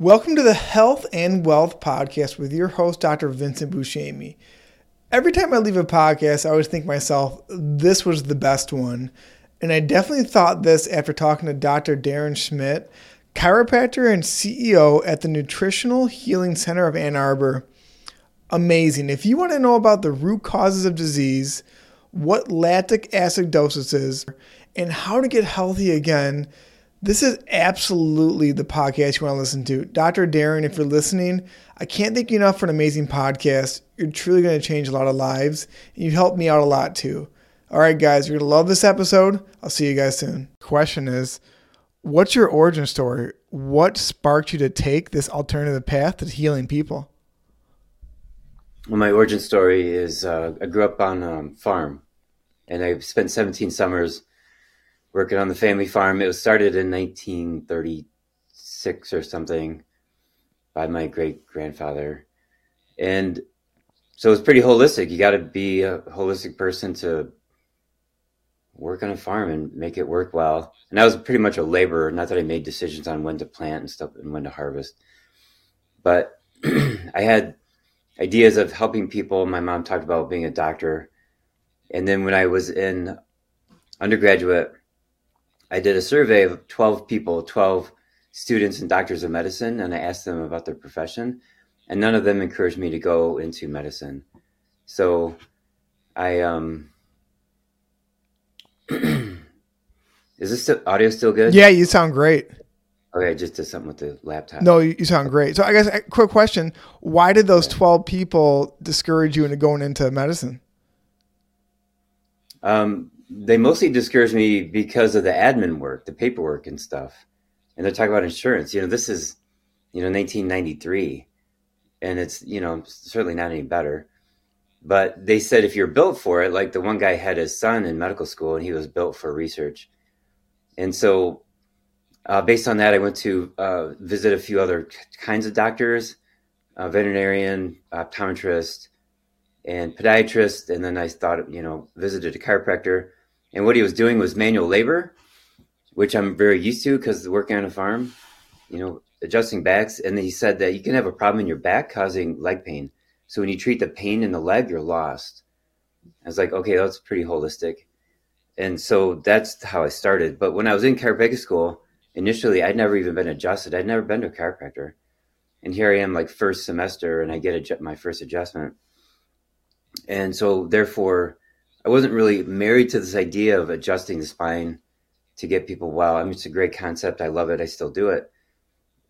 Welcome to the Health and Wealth Podcast with your host, Dr. Vincent Buscemi. Every time I leave a podcast, I always think myself, this was the best one. And I definitely thought this after talking to Dr. Darren Schmidt, chiropractor and CEO at the Nutritional Healing Center of Ann Arbor. Amazing. If you want to know about the root causes of disease, what lactic acidosis is, and how to get healthy again, this is absolutely the podcast you want to listen to. Dr. Darren, if you're listening, I can't thank you enough for an amazing podcast. You're truly going to change a lot of lives, and you helped me out a lot too. All right, guys, you're going to love this episode. I'll see you guys soon. Question is What's your origin story? What sparked you to take this alternative path to healing people? Well, my origin story is uh, I grew up on a farm and I spent 17 summers working on the family farm. It was started in 1936 or something by my great grandfather. And so it's pretty holistic. You got to be a holistic person to work on a farm and make it work well. And I was pretty much a laborer, not that I made decisions on when to plant and stuff and when to harvest. But I had ideas of helping people. My mom talked about being a doctor. And then when I was in undergraduate, I did a survey of 12 people, 12 students and doctors of medicine, and I asked them about their profession, and none of them encouraged me to go into medicine. So I, um, is this still, audio still good? Yeah, you sound great. Okay, I just did something with the laptop. No, you sound great. So I guess quick question: Why did those twelve people discourage you into going into medicine? Um, they mostly discouraged me because of the admin work, the paperwork and stuff. And they're talking about insurance. You know, this is, you know, 1993, and it's, you know, certainly not any better. But they said if you're built for it, like the one guy had his son in medical school and he was built for research. And so, uh, based on that, I went to uh, visit a few other kinds of doctors, veterinarian, optometrist, and podiatrist. And then I thought, you know, visited a chiropractor and what he was doing was manual labor, which I'm very used to because working on a farm, you know, adjusting backs. And he said that you can have a problem in your back causing leg pain. So when you treat the pain in the leg, you're lost. I was like, okay, that's pretty holistic. And so that's how I started. But when I was in chiropractic school, initially, I'd never even been adjusted. I'd never been to a chiropractor. And here I am, like first semester, and I get a, my first adjustment. And so, therefore, I wasn't really married to this idea of adjusting the spine to get people well. I mean, it's a great concept. I love it. I still do it.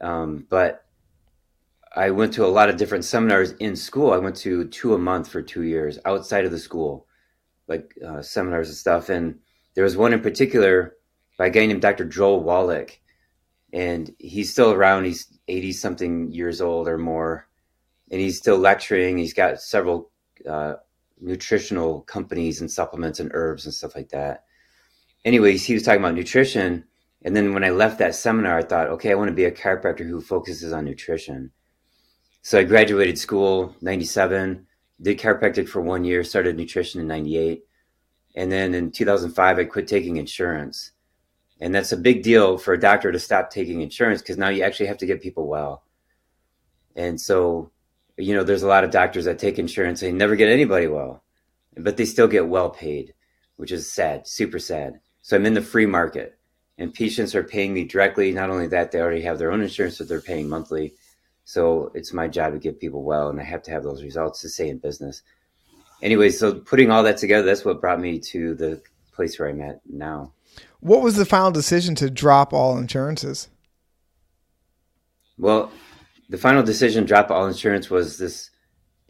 Um, but I went to a lot of different seminars in school. I went to two a month for two years outside of the school, like uh, seminars and stuff. And there was one in particular by a guy named Dr. Joel Wallach. And he's still around. He's 80 something years old or more. And he's still lecturing. He's got several uh, nutritional companies and supplements and herbs and stuff like that. Anyways, he was talking about nutrition. And then when I left that seminar, I thought, okay, I want to be a chiropractor who focuses on nutrition. So I graduated school 97, did chiropractic for one year, started nutrition in 98. And then in 2005, I quit taking insurance. And that's a big deal for a doctor to stop taking insurance because now you actually have to get people well. And so you know, there's a lot of doctors that take insurance and never get anybody well, but they still get well paid, which is sad, super sad. So I'm in the free market and patients are paying me directly. Not only that, they already have their own insurance that they're paying monthly. So it's my job to get people well and I have to have those results to stay in business. Anyway, so putting all that together, that's what brought me to the place where I'm at now. What was the final decision to drop all insurances? Well, the final decision drop all insurance was this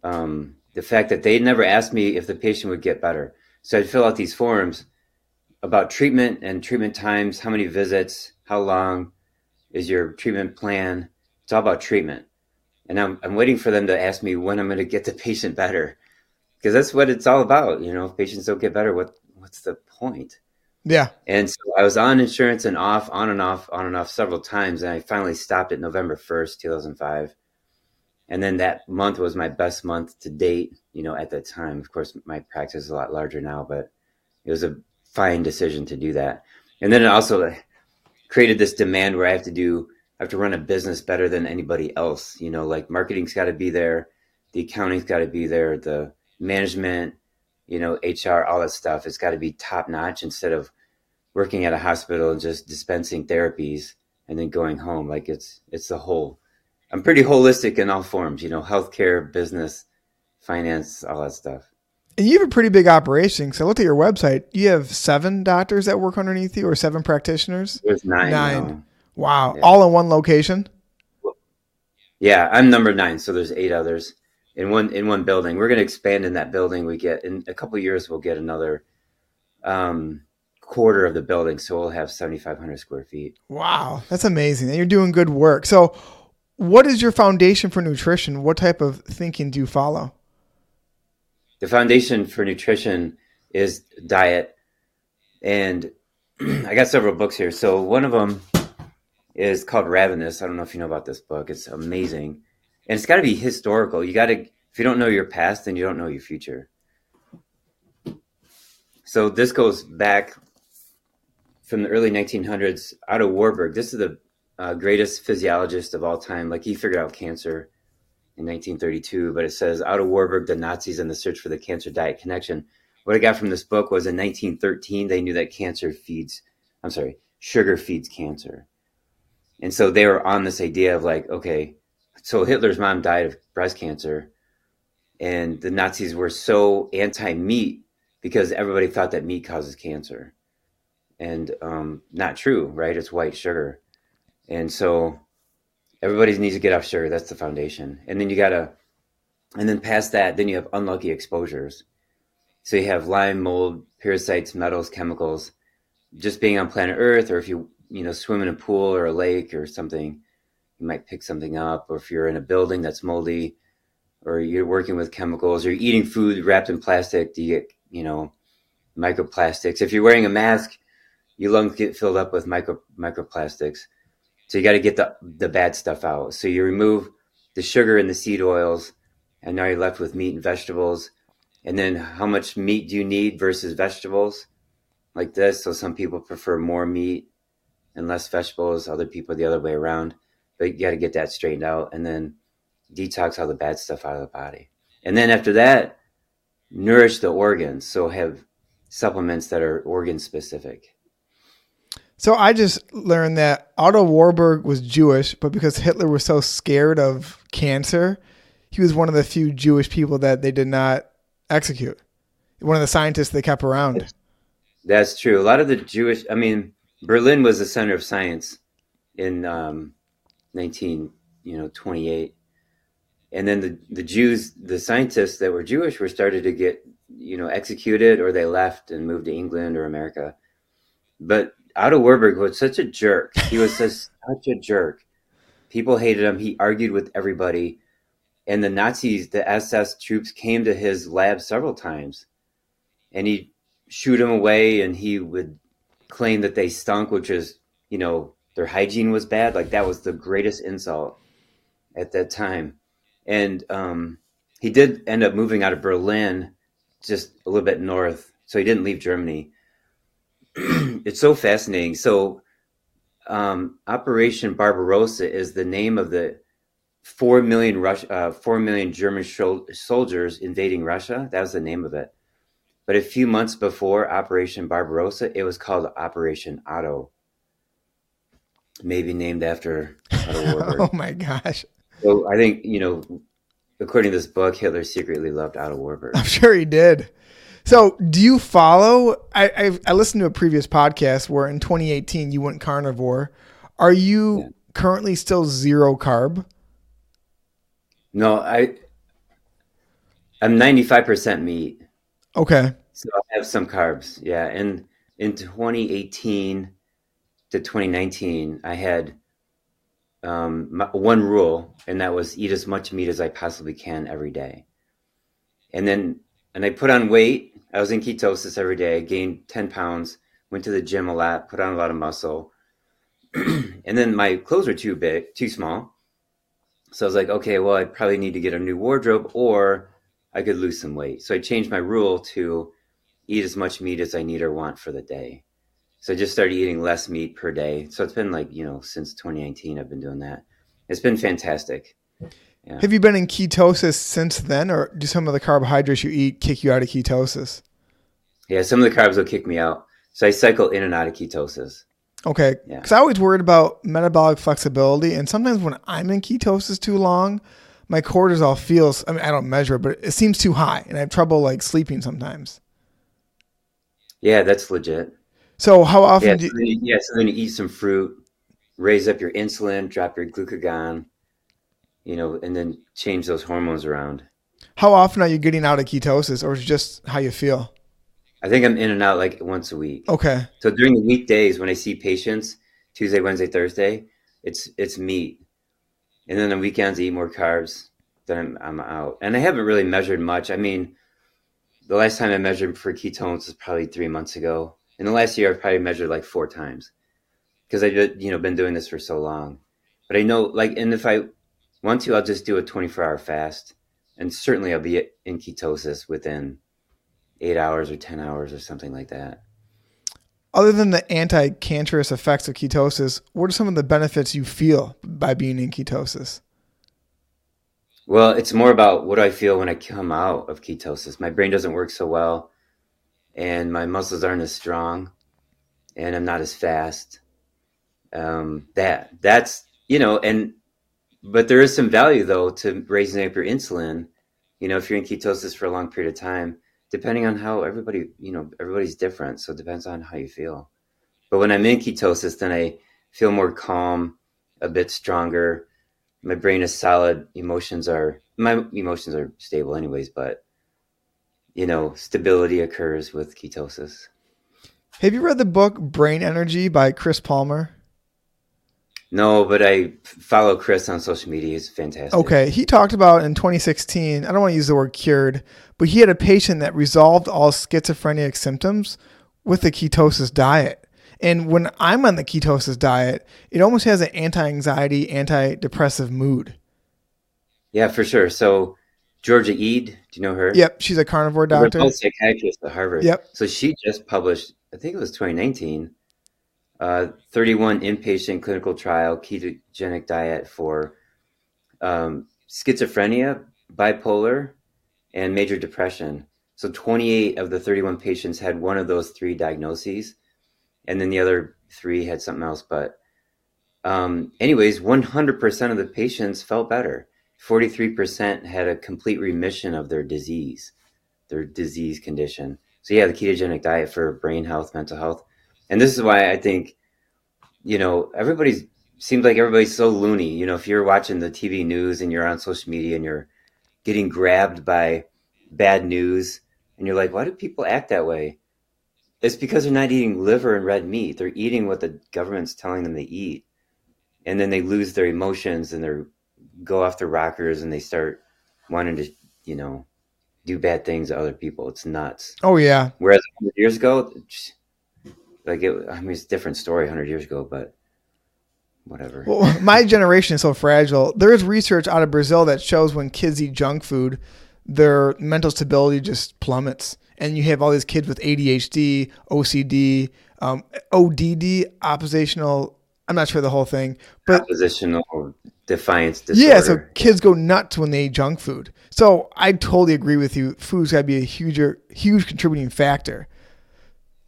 um, the fact that they never asked me if the patient would get better. So I'd fill out these forms about treatment and treatment times, how many visits, how long is your treatment plan. It's all about treatment. And I'm, I'm waiting for them to ask me when I'm going to get the patient better because that's what it's all about. You know, if patients don't get better, what, what's the point? Yeah. And so I was on insurance and off, on and off, on and off several times. And I finally stopped at November 1st, 2005. And then that month was my best month to date, you know, at that time. Of course, my practice is a lot larger now, but it was a fine decision to do that. And then it also created this demand where I have to do I have to run a business better than anybody else. You know, like marketing's got to be there, the accounting's got to be there, the management, you know, HR, all that stuff. It's got to be top notch instead of working at a hospital and just dispensing therapies and then going home. Like it's it's the whole. I'm pretty holistic in all forms. You know, healthcare, business, finance, all that stuff. And you have a pretty big operation. So I looked at your website. You have seven doctors that work underneath you, or seven practitioners. There's nine. Nine. Wow, Yeah. all in one location. Yeah, I'm number nine, so there's eight others in one in one building. We're going to expand in that building. We get in a couple of years, we'll get another um, quarter of the building, so we'll have 7,500 square feet. Wow, that's amazing. And you're doing good work. So, what is your foundation for nutrition? What type of thinking do you follow? The foundation for nutrition is diet, and I got several books here. So one of them is called Ravenous. I don't know if you know about this book. It's amazing, and it's got to be historical. You got to if you don't know your past, then you don't know your future. So this goes back from the early 1900s. Otto Warburg. This is the uh, greatest physiologist of all time. Like he figured out cancer in 1932, but it says Otto Warburg, the Nazis, and the search for the cancer diet connection. What I got from this book was in 1913 they knew that cancer feeds. I'm sorry, sugar feeds cancer, and so they were on this idea of like, okay, so Hitler's mom died of breast cancer, and the Nazis were so anti-meat because everybody thought that meat causes cancer, and um, not true, right? It's white sugar, and so everybody needs to get off sugar. That's the foundation, and then you gotta, and then past that, then you have unlucky exposures. So you have Lyme, mold, parasites, metals, chemicals. Just being on planet Earth, or if you you know swim in a pool or a lake or something, you might pick something up. Or if you're in a building that's moldy, or you're working with chemicals, or you're eating food wrapped in plastic, do you get you know microplastics? If you're wearing a mask, your lungs get filled up with micro microplastics. So you got to get the the bad stuff out. So you remove the sugar and the seed oils, and now you're left with meat and vegetables. And then how much meat do you need versus vegetables? Like this. So some people prefer more meat and less vegetables. Other people the other way around. But you got to get that straightened out, and then detox all the bad stuff out of the body. And then after that, nourish the organs. So have supplements that are organ specific. So I just learned that Otto Warburg was Jewish, but because Hitler was so scared of cancer, he was one of the few Jewish people that they did not execute. One of the scientists they kept around. That's true. A lot of the Jewish, I mean, Berlin was the center of science in um, 19, you know, 28. And then the, the Jews, the scientists that were Jewish were started to get, you know, executed or they left and moved to England or America. But Otto Warburg was such a jerk. He was such, such a jerk. People hated him. He argued with everybody. And the Nazis, the SS troops came to his lab several times. And he'd shoot him away and he would claim that they stunk, which is, you know, their hygiene was bad. Like that was the greatest insult at that time. And um, he did end up moving out of Berlin just a little bit north. So he didn't leave Germany. it's so fascinating. So, um, Operation Barbarossa is the name of the four million Rush, uh, four million German soldiers invading Russia. That was the name of it. But a few months before Operation Barbarossa, it was called Operation Otto, maybe named after Otto Warburg. oh my gosh. so I think you know, according to this book, Hitler secretly loved Otto Warburg. I'm sure he did. So, do you follow? I I've, I listened to a previous podcast where in 2018 you went carnivore. Are you Yeah. currently still zero carb? No, I I'm 95% meat. Okay. So I have some carbs. Yeah, and in 2018 to 2019, I had um, my, one rule, and that was eat as much meat as I possibly can every day. And then, and I put on weight. I was in ketosis every day. I gained 10 pounds. Went to the gym a lot. Put on a lot of muscle. and then my clothes were too big, too small. So I was like, okay, well, I probably need to get a new wardrobe, or I could lose some weight. So I changed my rule to eat as much meat as I need or want for the day. So I just started eating less meat per day. So it's been like, you know, since 2019, I've been doing that. It's been fantastic. Yeah. Have you been in ketosis since then, or do some of the carbohydrates you eat kick you out of ketosis? Yeah, some of the carbs will kick me out. So I cycle in and out of ketosis. Okay. Because yeah. I always worried about metabolic flexibility. And sometimes when I'm in ketosis too long, my cortisol feels, I mean, I don't measure it, but it seems too high. And I have trouble like sleeping sometimes. Yeah, that's legit. So how often yeah, do you, so then, yeah, so then you eat some fruit, raise up your insulin, drop your glucagon, you know, and then change those hormones around. How often are you getting out of ketosis or is it just how you feel? I think I'm in and out like once a week. Okay. So during the weekdays when I see patients, Tuesday, Wednesday, Thursday, it's it's meat. And then on weekends I eat more carbs. Then I'm I'm out. And I haven't really measured much. I mean, the last time I measured for ketones was probably three months ago. In the last year I've probably measured like four times. Because I've you know been doing this for so long. But I know like and if I want to, I'll just do a 24 hour fast. And certainly I'll be in ketosis within eight hours or 10 hours or something like that. Other than the anti cancerous effects of ketosis, what are some of the benefits you feel by being in ketosis? Well, it's more about what I feel when I come out of ketosis. My brain doesn't work so well, and my muscles aren't as strong, and I'm not as fast. Um, that that's you know, and but there is some value though to raising up your insulin. You know, if you're in ketosis for a long period of time, depending on how everybody, you know, everybody's different. So it depends on how you feel. But when I'm in ketosis, then I feel more calm, a bit stronger. My brain is solid. Emotions are, my emotions are stable anyways, but, you know, stability occurs with ketosis. Have you read the book Brain Energy by Chris Palmer? No, but I follow Chris on social media. He's fantastic. Okay. He talked about in 2016, I don't want to use the word cured, but he had a patient that resolved all schizophrenic symptoms with the ketosis diet. And when I'm on the ketosis diet, it almost has an anti anxiety, anti depressive mood. Yeah, for sure. So, Georgia Ede, do you know her? Yep. She's a carnivore doctor. We're both psychiatrists at Harvard. Yep. So, she just published, I think it was 2019 uh, 31 inpatient clinical trial ketogenic diet for um, schizophrenia, bipolar, and major depression. So 28 of the 31 patients had one of those three diagnoses, and then the other three had something else. But, um, anyways, 100% of the patients felt better. 43% had a complete remission of their disease, their disease condition. So, yeah, the ketogenic diet for brain health, mental health, and this is why I think, you know, everybody's seems like everybody's so loony. You know, if you're watching the TV news and you're on social media and you're getting grabbed by bad news and you're like, why do people act that way? It's because they're not eating liver and red meat. They're eating what the government's telling them to eat. And then they lose their emotions and they go off their rockers and they start wanting to, you know, do bad things to other people. It's nuts. Oh yeah. Whereas years ago, like it, I mean, it's a different story 100 years ago, but whatever. Well, my generation is so fragile. There is research out of Brazil that shows when kids eat junk food, their mental stability just plummets. And you have all these kids with ADHD, OCD, um, ODD, oppositional. I'm not sure the whole thing, but oppositional defiance disorder. Yeah, so kids go nuts when they eat junk food. So I totally agree with you. Food's got to be a huge, huge contributing factor.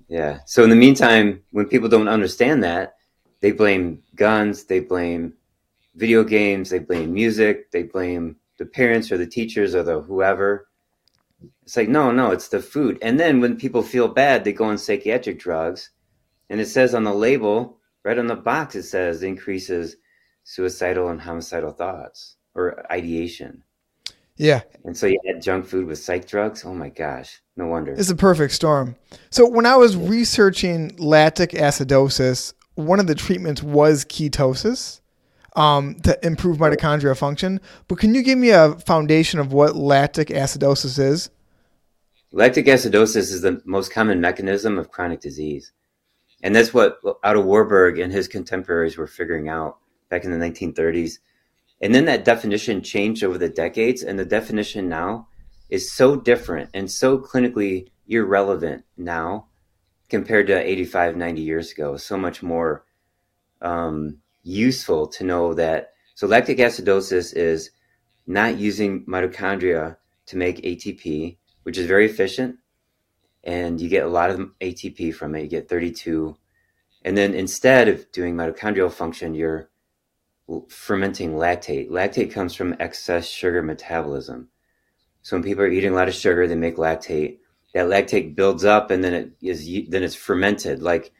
Yeah. So in the meantime, when people don't understand that, they blame guns, they blame video games, they blame music, they blame the parents or the teachers or the whoever. It's like, no, no, it's the food. And then when people feel bad, they go on psychiatric drugs. And it says on the label, right on the box, it says increases suicidal and homicidal thoughts or ideation. Yeah. And so you had junk food with psych drugs. Oh my gosh. No wonder. It's a perfect storm. So when I was researching lactic acidosis, one of the treatments was ketosis um, to improve mitochondrial function. But can you give me a foundation of what lactic acidosis is? Lactic acidosis is the most common mechanism of chronic disease. And that's what Otto Warburg and his contemporaries were figuring out back in the 1930s. And then that definition changed over the decades, and the definition now is so different and so clinically irrelevant now compared to 85, 90 years ago. So much more um, useful to know that. So lactic acidosis is not using mitochondria to make ATP, which is very efficient. And you get a lot of ATP from it. You get 32. And then instead of doing mitochondrial function, you're fermenting lactate. Lactate comes from excess sugar metabolism. So when people are eating a lot of sugar, they make lactate. That lactate builds up and then it is then it's fermented. Like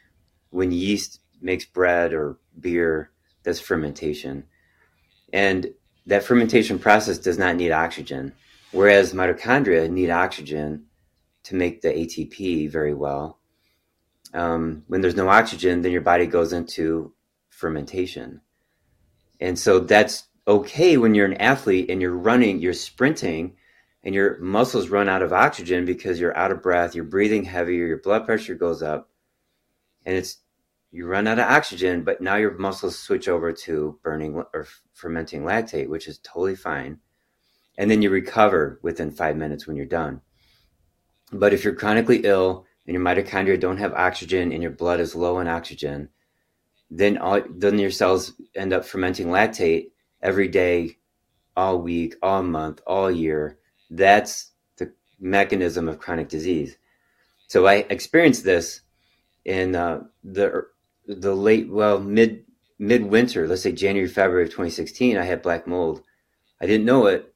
when yeast makes bread or beer, that's fermentation. And that fermentation process does not need oxygen, whereas mitochondria need oxygen to make the ATP very well. Um, when there's no oxygen, then your body goes into fermentation. And so that's okay when you're an athlete and you're running, you're sprinting, and your muscles run out of oxygen because you're out of breath, you're breathing heavier, your blood pressure goes up, and it's you run out of oxygen, but now your muscles switch over to burning or fermenting lactate, which is totally fine. And then you recover within five minutes when you're done. But if you're chronically ill and your mitochondria don't have oxygen and your blood is low in oxygen, then all, then your cells end up fermenting lactate every day, all week, all month, all year. That's the mechanism of chronic disease. So I experienced this in uh, the the late well mid midwinter, let's say January February of 2016. I had black mold. I didn't know it,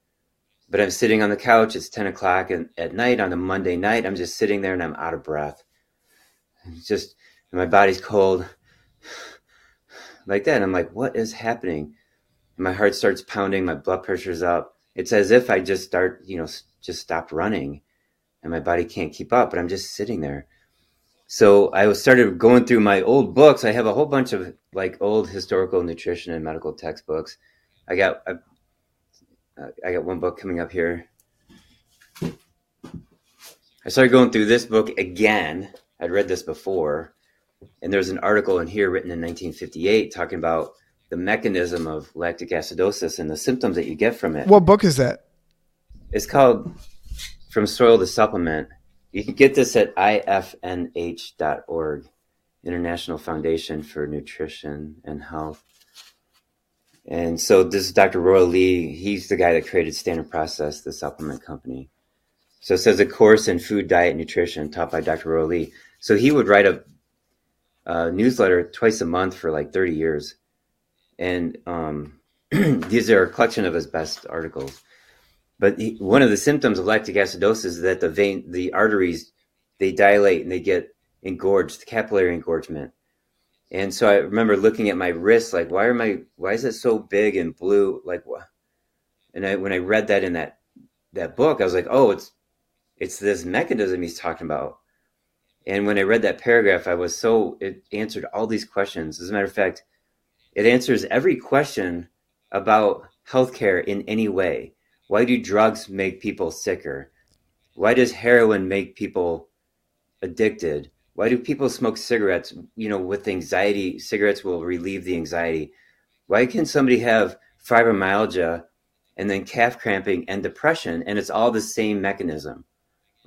but I'm sitting on the couch. It's 10 o'clock and at night on a Monday night. I'm just sitting there and I'm out of breath. It's just my body's cold like that. And I'm like, what is happening? And my heart starts pounding, my blood pressure's up. It's as if I just start, you know, just stopped running and my body can't keep up, but I'm just sitting there. So I started going through my old books. I have a whole bunch of like old historical nutrition and medical textbooks. I got I, I got one book coming up here. I started going through this book again. I'd read this before, and there's an article in here written in 1958 talking about the mechanism of lactic acidosis and the symptoms that you get from it. What book is that? It's called From Soil to Supplement. You can get this at ifnh.org, International Foundation for Nutrition and Health. And so this is Dr. Royal Lee. He's the guy that created Standard Process, the supplement company. So it says a course in food, diet, nutrition taught by Dr. Royal Lee. So he would write a uh, newsletter twice a month for like 30 years. And um, these are a collection of his best articles. But he, one of the symptoms of lactic acidosis is that the vein, the arteries, they dilate and they get engorged, capillary engorgement. And so I remember looking at my wrist, like, why are my, why is it so big and blue? Like, what? And I, when I read that in that, that book, I was like, oh, it's, it's this mechanism he's talking about. And when I read that paragraph, I was so, it answered all these questions. As a matter of fact, it answers every question about healthcare in any way. Why do drugs make people sicker? Why does heroin make people addicted? Why do people smoke cigarettes? You know, with anxiety, cigarettes will relieve the anxiety. Why can somebody have fibromyalgia and then calf cramping and depression and it's all the same mechanism?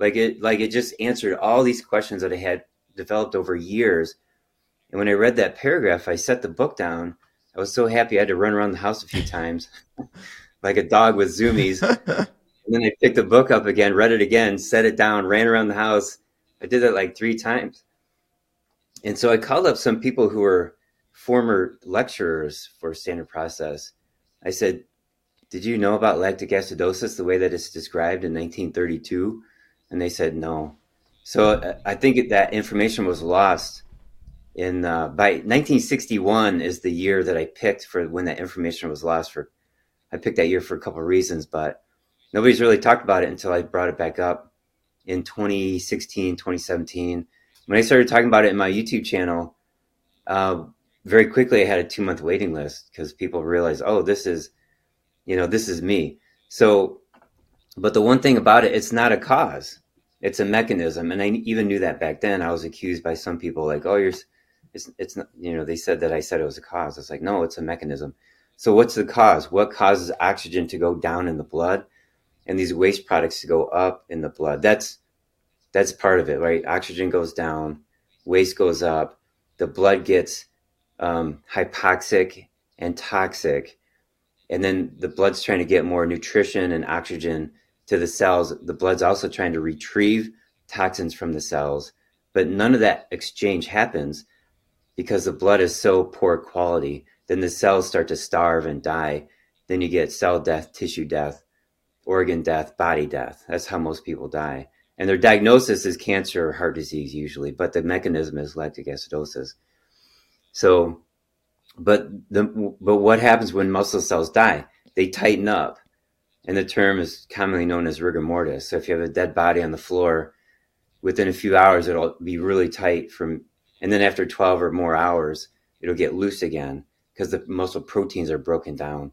Like it like it just answered all these questions that i had developed over years. And when i read that paragraph i set the book down. I was so happy i had to run around the house a few times like a dog with zoomies. And then i picked the book up again read it again set it down ran around the house. I did that like three times. And so i called up some people who were former lecturers for standard process. I said did you know about lactic acidosis the way that it's described in 1932 and they said no. So uh, I think that information was lost. In uh, by 1961 is the year that I picked for when that information was lost. For I picked that year for a couple of reasons, but nobody's really talked about it until I brought it back up in 2016, 2017. When I started talking about it in my YouTube channel, uh, very quickly I had a two month waiting list because people realized, oh, this is, you know, this is me. So, but the one thing about it, it's not a cause. It's a mechanism. And i even knew that back then. I was accused by some people like oh you're it's it's not you know they said that i said it was a cause. It's like no it's a mechanism. So what's the cause? What causes oxygen to go down in the blood and these waste products to go up in the blood? That's that's part of it right? Oxygen goes down waste goes up, the blood gets um, hypoxic and toxic, and then the blood's trying to get more nutrition and oxygen to the cells. The blood's also trying to retrieve toxins from the cells, but none of that exchange happens because the blood is so poor quality. Then the cells start to starve and die. Then you get cell death, tissue death, organ death, body death. That's how most people die. And their diagnosis is cancer or heart disease usually, but the mechanism is lactic acidosis. So, but the but what happens when muscle cells die? They tighten up, and the term is commonly known as rigor mortis. So if you have a dead body on the floor, within a few hours it'll be really tight from, and then after twelve or more hours, it'll get loose again because the muscle proteins are broken down.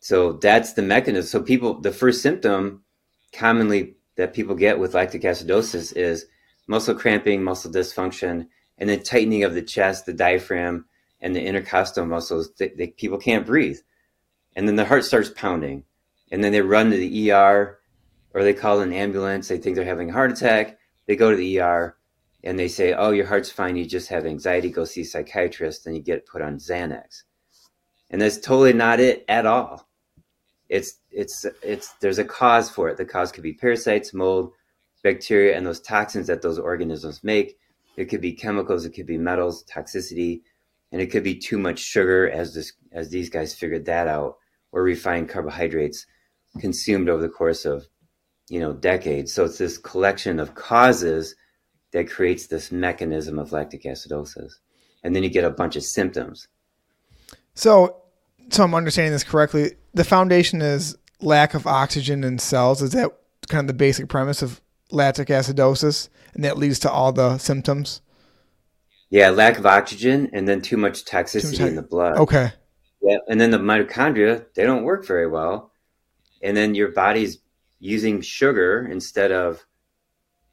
So that's the mechanism. So people, the first symptom commonly that people get with lactic acidosis is muscle cramping, muscle dysfunction, and then tightening of the chest, the diaphragm, and the intercostal muscles. They, people can't breathe, and then the heart starts pounding, and then they run to the ER, or they call an ambulance. They think they're having a heart attack. They go to the ER, and they say, "Oh, your heart's fine. You just have anxiety. Go see a psychiatrist." And you get put on Xanax, and that's totally not it at all it's it's it's there's a cause for it. The cause could be parasites, mold, bacteria, and those toxins that those organisms make. It could be chemicals, it could be metals, toxicity, and it could be too much sugar, as this as these guys figured that out, or refined carbohydrates consumed over the course of you know decades. So it's this collection of causes that creates this mechanism of lactic acidosis, and then you get a bunch of symptoms. So so I'm understanding this correctly. The foundation is lack of oxygen in cells. Is that kind of the basic premise of lactic acidosis, and that leads to all the symptoms? Yeah, lack of oxygen, and then too much toxicity too much in the blood. Okay. Yeah, and then the mitochondria they don't work very well, and then your body's using sugar instead of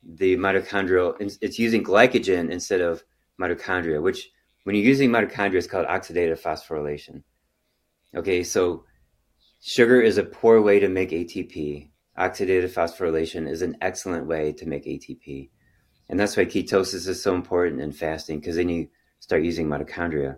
the mitochondrial. It's using glycogen instead of mitochondria, which when you're using mitochondria, it's called oxidative phosphorylation. Okay, so sugar is a poor way to make ATP. Oxidative phosphorylation is an excellent way to make ATP. And that's why ketosis is so important in fasting because then you start using mitochondria.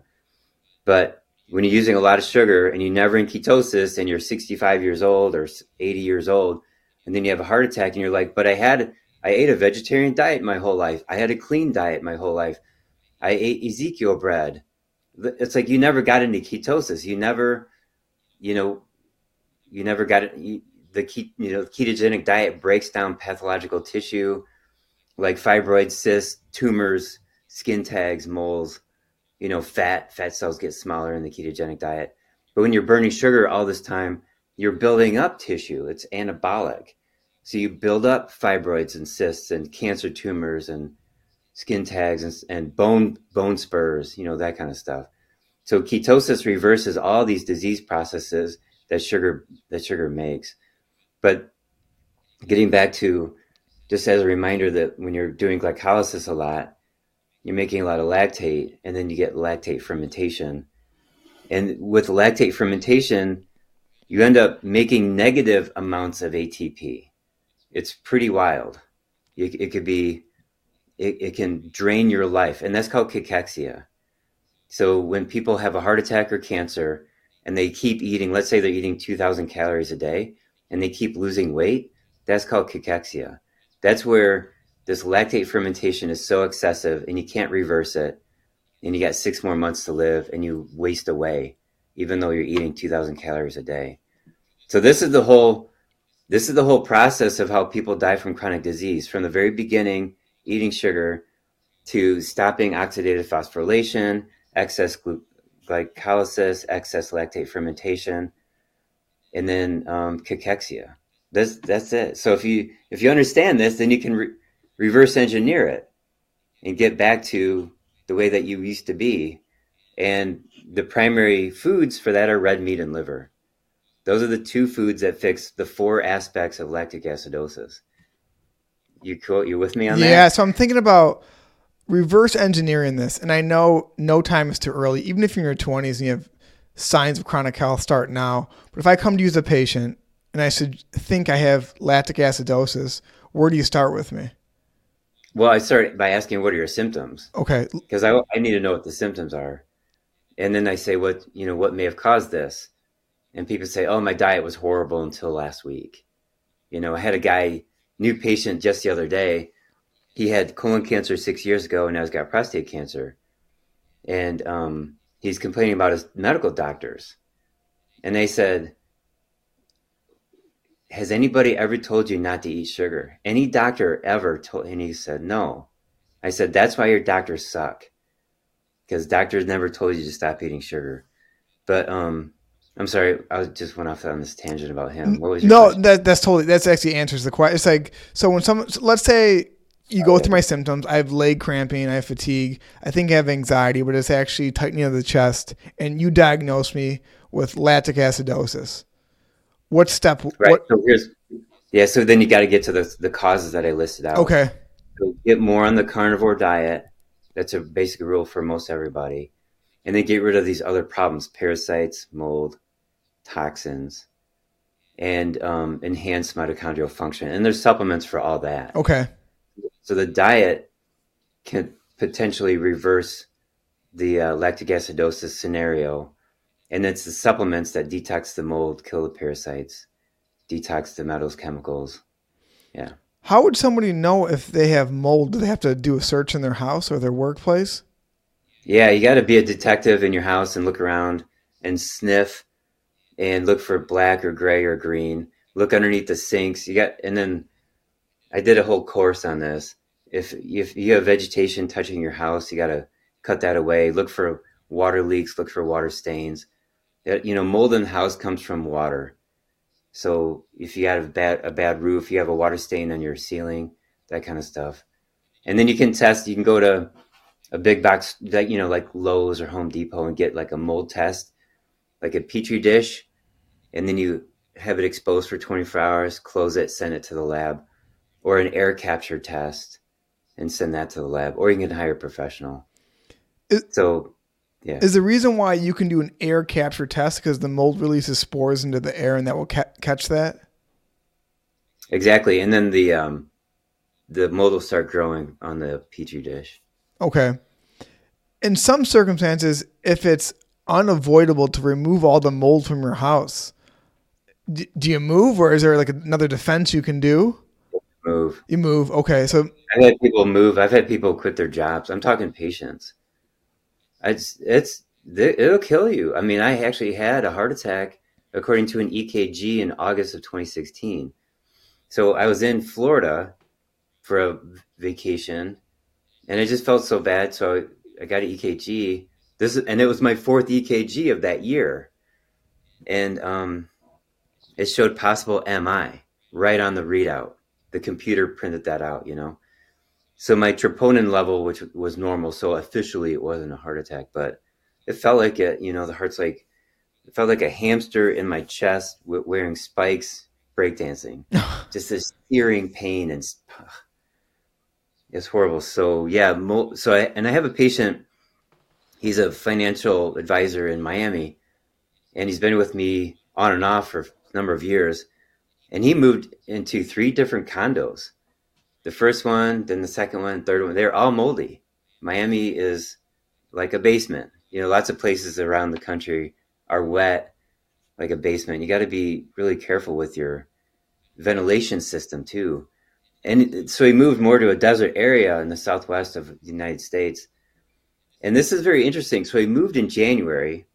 But when you're using a lot of sugar and you're never in ketosis and you're 65 years old or 80 years old, and then you have a heart attack and you're like, but I had, I ate a vegetarian diet my whole life. I had a clean diet my whole life. I ate Ezekiel bread it's like you never got into ketosis. You never, you know, you never got it. The you know ketogenic diet breaks down pathological tissue like fibroids, cysts, tumors, skin tags, moles. You know, fat fat cells get smaller in the ketogenic diet. But when you're burning sugar all this time, you're building up tissue. It's anabolic. So you build up fibroids and cysts and cancer tumors and skin tags and, and bone bone spurs, you know, that kind of stuff. So ketosis reverses all these disease processes that sugar that sugar makes. But getting back to just as a reminder that when you're doing glycolysis a lot, you're making a lot of lactate and then you get lactate fermentation. And with lactate fermentation, you end up making negative amounts of ATP. It's pretty wild. It, it could be it, it can drain your life, and that's called cachexia. So when people have a heart attack or cancer and they keep eating, let's say they're eating 2,000 calories a day and they keep losing weight, that's called cachexia. That's where this lactate fermentation is so excessive and you can't reverse it. And you got six more months to live and you waste away, even though you're eating 2,000 calories a day. So this is the whole this is the whole process of how people die from chronic disease from the very beginning eating sugar to stopping oxidative phosphorylation, excess glycolysis, excess lactate fermentation, and then um, cachexia. That's that's it. So if you if you understand this, then you can re- reverse engineer it and get back to the way that you used to be. And the primary foods for that are red meat and liver. Those are the two foods that fix the four aspects of lactic acidosis. You cool? You with me on that? Yeah. So I'm thinking about reverse engineering this. And I know no time is too early. Even if you're in your 20s and you have signs of chronic health, start now. But if I come to you as a patient and I should think I have lactic acidosis, where do you start with me? Well, I start by asking, what are your symptoms? Okay. Because I, I need to know what the symptoms are. And then I say, what, you know, what may have caused this? And people say, oh, my diet was horrible until last week. You know, I had a guy, new patient just the other day. He had colon cancer six years ago and now he's got prostate cancer. And um, he's complaining about his medical doctors. And they said, has anybody ever told you not to eat sugar? Any doctor ever told? And he said, no. I said, that's why your doctors suck. Because doctors never told you to stop eating sugar. But um, I'm sorry, I just went off on this tangent about him. What was your no? question? That that's totally that's actually answers the question. It's like so when someone so let's say you go through my symptoms. I have leg cramping. I have fatigue. I think I have anxiety, but it's actually tightening of the chest. And you diagnose me with lactic acidosis. What step? Right. What? So here's yeah. So then you got to get to the the causes that I listed out. Okay. So get more on the carnivore diet. That's a basic rule for most everybody, and then get rid of these other problems: parasites, mold, toxins, and um, enhance mitochondrial function. And there's supplements for all that. Okay. So the diet can potentially reverse the uh, lactic acidosis scenario, and it's the supplements that detox the mold, kill the parasites, detox the metals, chemicals. Yeah. How would somebody know if they have mold? Do they have to do a search in their house or their workplace? Yeah, you got to be a detective in your house and look around and sniff and look for black or gray or green. Look underneath the sinks. You got, and then I did a whole course on this. If if you have vegetation touching your house, you got to cut that away. Look for water leaks. Look for water stains. You know, mold in the house comes from water. So if you have a bad a bad roof, you have a water stain on your ceiling, that kind of stuff. And then you can test. You can go to a big box that you know, like Lowe's or Home Depot, and get like a mold test, like a petri dish, and then you have it exposed for 24 hours, close it, send it to the lab, or an air capture test, and send that to the lab, or you can hire a professional. It- so, yeah, Is the reason why you can do an air capture test because the mold releases spores into the air and that will ca- catch that? exactly. And then the um, the mold will start growing on the petri dish. Okay. In some circumstances, if it's unavoidable to remove all the mold from your house, d- do you move or is there like another defense you can do? Move. You move. Okay. So, I've had people move. I've had people quit their jobs. I'm talking patients. It's it's it'll kill you. I mean, I actually had a heart attack according to an EKG in August of 2016. So I was in Florida for a vacation, and I just felt so bad. So I, I got an EKG. This and it was my fourth EKG of that year, and um, it showed possible MI right on the readout. The computer printed that out, you know. So my troponin level, which was normal, so officially it wasn't a heart attack, but it felt like it. You know, the heart's like it felt like a hamster in my chest w- wearing spikes, breakdancing. Just this searing pain and it's horrible. So yeah, mo- so I, and I have a patient. He's a financial advisor in Miami, and he's been with me on and off for a number of years. And he moved into three different condos the first one, then the second one, third one. They're all moldy. Miami is like a basement. You know, lots of places around the country are wet, like a basement. You got to be really careful with your ventilation system too. And so he moved more to a desert area in the southwest of the United States. And this is very interesting. So he moved in January,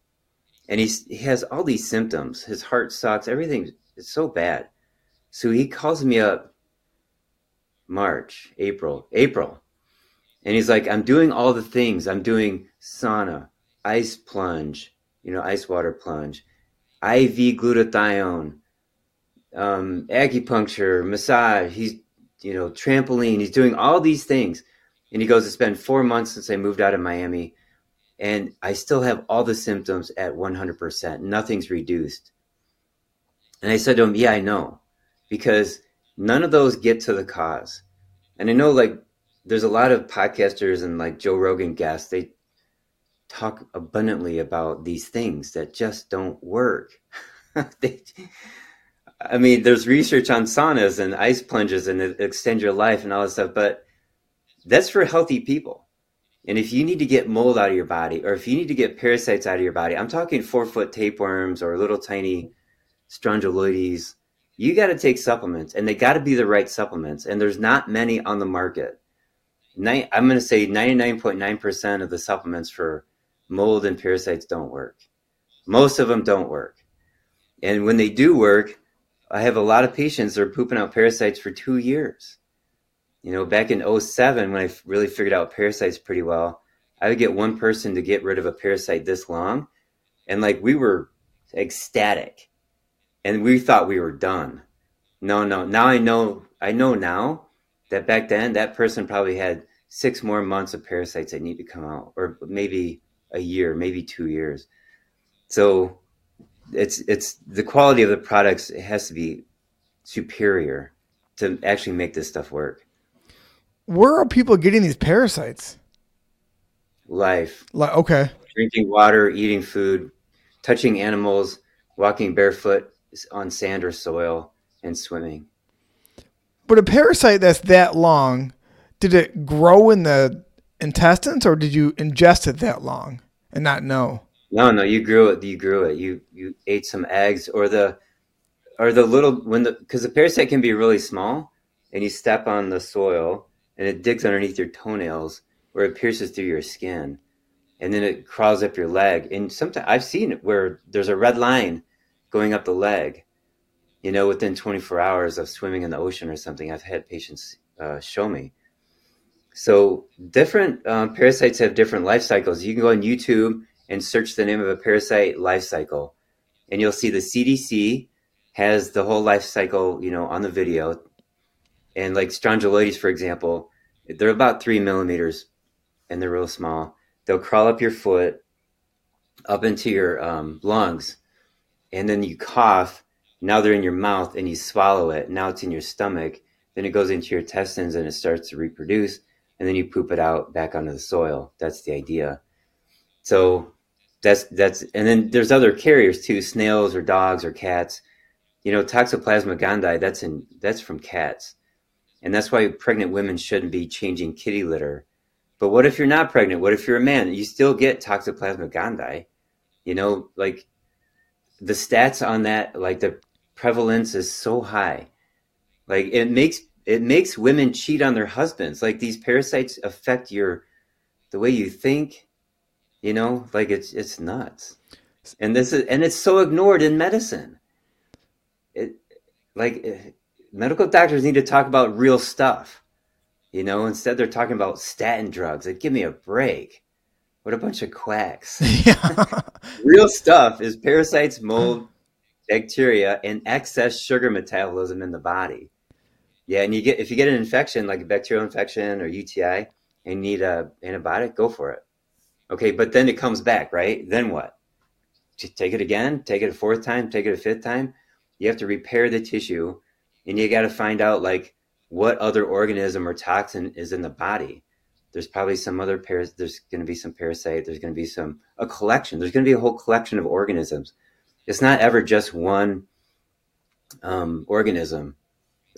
and he's, he has all these symptoms. His heart sucks. Everything is so bad. So he calls me up March, April, April. And he's like, I'm doing all the things. I'm doing sauna, ice plunge, you know, ice water plunge, IV glutathione, um, acupuncture, massage. He's, you know, trampoline. He's doing all these things. And he goes, It's been four months since I moved out of Miami. And I still have all the symptoms at 100%. Nothing's reduced. And I said to him, Yeah, I know. Because none of those get to the cause. And I know like there's a lot of podcasters and like Joe Rogan guests, they talk abundantly about these things that just don't work. they, I mean, there's research on saunas and ice plunges and extend your life and all this stuff, but that's for healthy people. And if you need to get mold out of your body, or if you need to get parasites out of your body, I'm talking four foot tapeworms or little tiny strongyloides, you got to take supplements and they got to be the right supplements. And there's not many on the market. I'm going to say 99.9% of the supplements for mold and parasites don't work. Most of them don't work. And when they do work, I have a lot of patients that are pooping out parasites for two years. You know, back in 07, when I really figured out parasites pretty well, I would get one person to get rid of a parasite this long. And like we were ecstatic and we thought we were done. No, no. Now I know, I know now that back then that person probably had six more months of parasites that need to come out, or maybe a year, maybe two years. So it's it's the quality of the products it has to be superior to actually make this stuff work. Where are people getting these parasites? Life. Like okay. Drinking water, eating food, touching animals, walking barefoot on sand or soil, and swimming. But a parasite that's that long, did it grow in the intestines or did you ingest it that long and not know? No, no, you grew it. You grew it. You you ate some eggs or the or the little when the because the parasite can be really small and you step on the soil and it digs underneath your toenails where it pierces through your skin and then it crawls up your leg and sometimes I've seen it where there's a red line going up the leg you know within 24 hours of swimming in the ocean or something I've had patients uh, show me so different um, parasites have different life cycles you can go on YouTube and search the name of a parasite life cycle. And you'll see the CDC has the whole life cycle, you know, on the video. And like strongyloides, for example, they're about three millimeters and they're real small. They'll crawl up your foot, up into your um, lungs, and then you cough. Now they're in your mouth and you swallow it. Now it's in your stomach. Then it goes into your intestines and it starts to reproduce. And then you poop it out back onto the soil. That's the idea. So that's that's and then there's other carriers too, snails or dogs or cats. You know, Toxoplasma gondii, that's in that's from cats. And that's why pregnant women shouldn't be changing kitty litter. But what if you're not pregnant? What if you're a man? You still get Toxoplasma gondii. You know, like the stats on that, like the prevalence is so high. Like it makes it makes women cheat on their husbands. Like these parasites affect your the way you think, you know, like it's it's nuts. And this is and it's so ignored in medicine. It like eh, medical doctors need to talk about real stuff. You know, instead they're talking about statin drugs. Like, give me a break. What a bunch of quacks. Yeah. real stuff is parasites, mold, bacteria, and excess sugar metabolism in the body. Yeah, and you get if you get an infection like a bacterial infection or UTI and need a antibiotic, go for it. Okay, but then it comes back, right? Then what? Take it again, take it a fourth time, take it a fifth time. You have to repair the tissue and you got to find out like what other organism or toxin is in the body. There's probably some other paras. There's going to be some parasite. There's going to be some a collection. There's going to be a whole collection of organisms. It's not ever just one um, organism,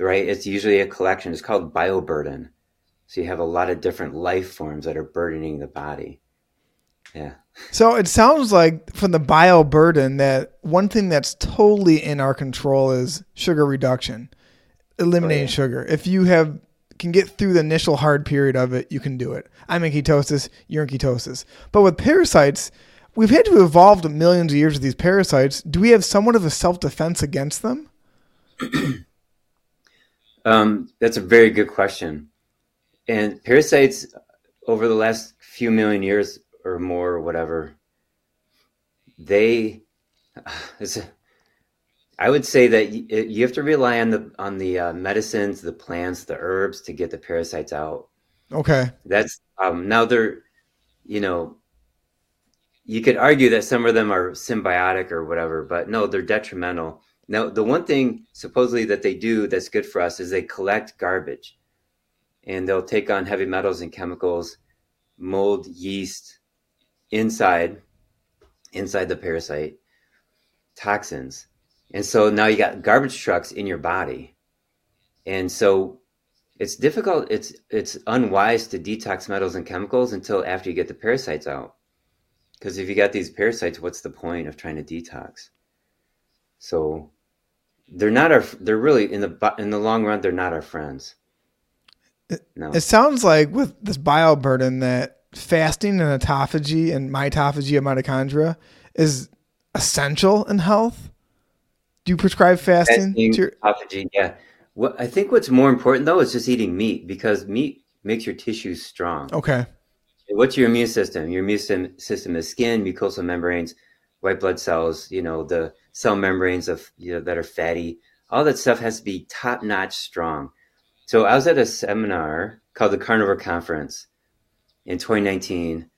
right? It's usually a collection. It's called bioburden. So you have a lot of different life forms that are burdening the body. Yeah. So it sounds like from the bio burden that one thing that's totally in our control is sugar reduction, eliminating oh, yeah. sugar. If you have can get through the initial hard period of it, you can do it. I'm in ketosis, you're in ketosis. But with parasites, we've had to evolve millions of years with these parasites. Do we have somewhat of a self defense against them? um, that's a very good question. And parasites over the last few million years or more or whatever, they, it's, I would say that you have to rely on the on the uh, medicines, the plants, the herbs to get the parasites out. Okay, that's um, now they're, you know, you could argue that some of them are symbiotic or whatever, but no, they're detrimental. Now, the one thing supposedly that they do that's good for us is they collect garbage, and they'll take on heavy metals and chemicals, mold, yeast, inside inside the parasite toxins and so now you got garbage trucks in your body and so it's difficult. It's it's unwise to detox metals and chemicals until after you get the parasites out. Because if you got these parasites, what's the point of trying to detox? So they're not our. They're really in the in the long run, they're not our friends. No. It sounds like with this bio burden that fasting and autophagy and mitophagy of mitochondria is essential in health. Do you prescribe fasting? fasting your- autophagy, yeah. What I think what's more important though is just eating meat because meat makes your tissues strong. Okay. What's your immune system? Your immune system is skin, mucosal membranes, white blood cells. You know the cell membranes of you know that are fatty. All that stuff has to be top notch strong. So I was at a seminar called the Carnivore Conference in 2019,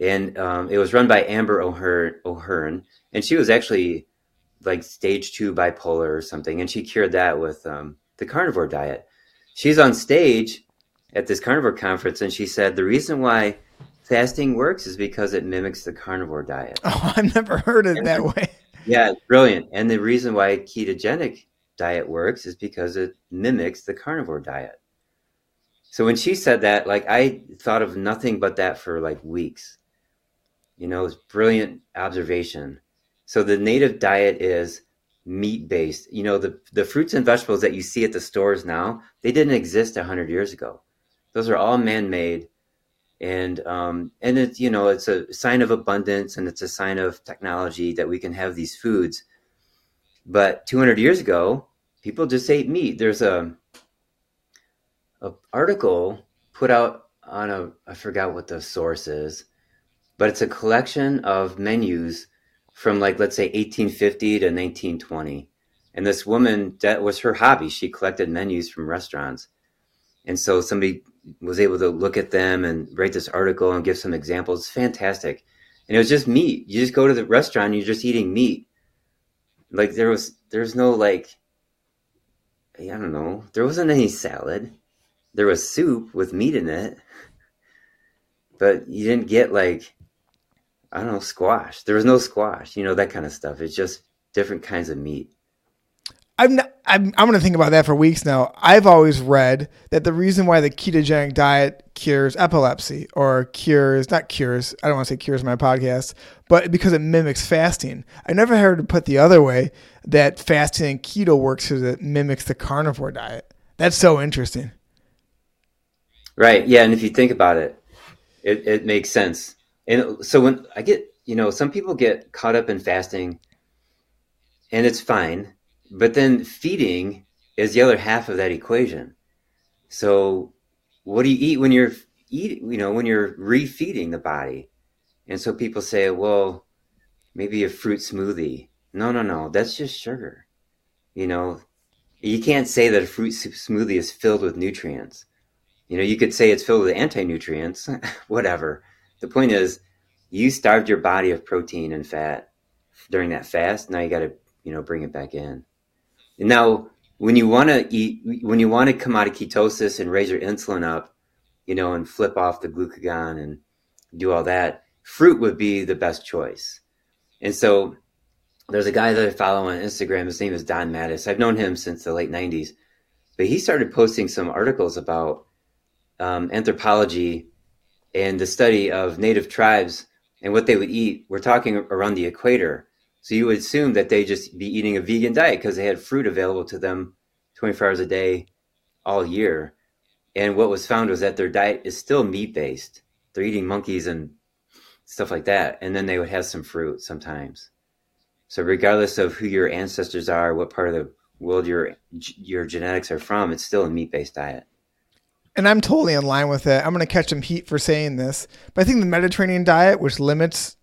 and um, it was run by Amber O'Hearn, O'Hearn, and she was actually like stage two bipolar or something, and she cured that with um, the carnivore diet. She's on stage at this carnivore conference and she said the reason why fasting works is because it mimics the carnivore diet. Oh, I've never heard it and that way. Yeah, brilliant. And the reason why ketogenic diet works is because it mimics the carnivore diet. So when she said that, like I thought of nothing but that for like weeks. You know, it's brilliant observation. So the native diet is meat based. You know, the the fruits and vegetables that you see at the stores now, they didn't exist hundred years ago. Those are all man made, and um, and it's you know it's a sign of abundance and it's a sign of technology that we can have these foods. But 200 years ago, people just ate meat. There's a a article put out on a I forgot what the source is, but it's a collection of menus from like let's say 1850 to 1920 and this woman that was her hobby. She collected menus from restaurants. And so somebody was able to look at them and write this article and give some examples. Fantastic. And it was just meat. You just go to the restaurant you're just eating meat. Like there was there's no like i don't know. There wasn't any salad. There was soup with meat in it. But you didn't get like I don't know, squash. There was no squash, you know, that kind of stuff. It's just different kinds of meat. I'm not, I'm I'm going to think about that for weeks now. I've always read that the reason why the ketogenic diet cures epilepsy or cures not cures I don't want to say cures my podcast, but because it mimics fasting. I never heard it put the other way that fasting and keto works because it mimics the carnivore diet. That's so interesting. Right. Yeah, and if you think about it, it, it makes sense. And so when I get, you know, some people get caught up in fasting and it's fine, but then feeding is the other half of that equation. So what do you eat when you're eating, you know, when you're refeeding the body? And so people say, well, maybe a fruit smoothie. No, no, no, that's just sugar. You know, you can't say that a fruit smoothie is filled with nutrients. You know, you could say it's filled with anti nutrients, whatever the point is you starved your body of protein and fat during that fast. Now you got to, you know, bring it back in. And now when you want to eat, when you want to come out of ketosis and raise your insulin up, you know, and flip off the glucagon and do all that, fruit would be the best choice. And so there's a guy that I follow on Instagram. His name is Don Mattis. I've known him since the late 90s, but he started posting some articles about um, anthropology and the study of native tribes and what they would eat. We're talking around the equator. So you would assume that they just be eating a vegan diet because they had fruit available to them 24 hours a day all year. And what was found was that their diet is still meat based. They're eating monkeys and stuff like that. And then they would have some fruit sometimes. So regardless of who your ancestors are, what part of the world your your genetics are from, it's still a meat based diet and I'm totally in line with it. I'm going to catch some heat for saying this, but I think the Mediterranean diet, which limits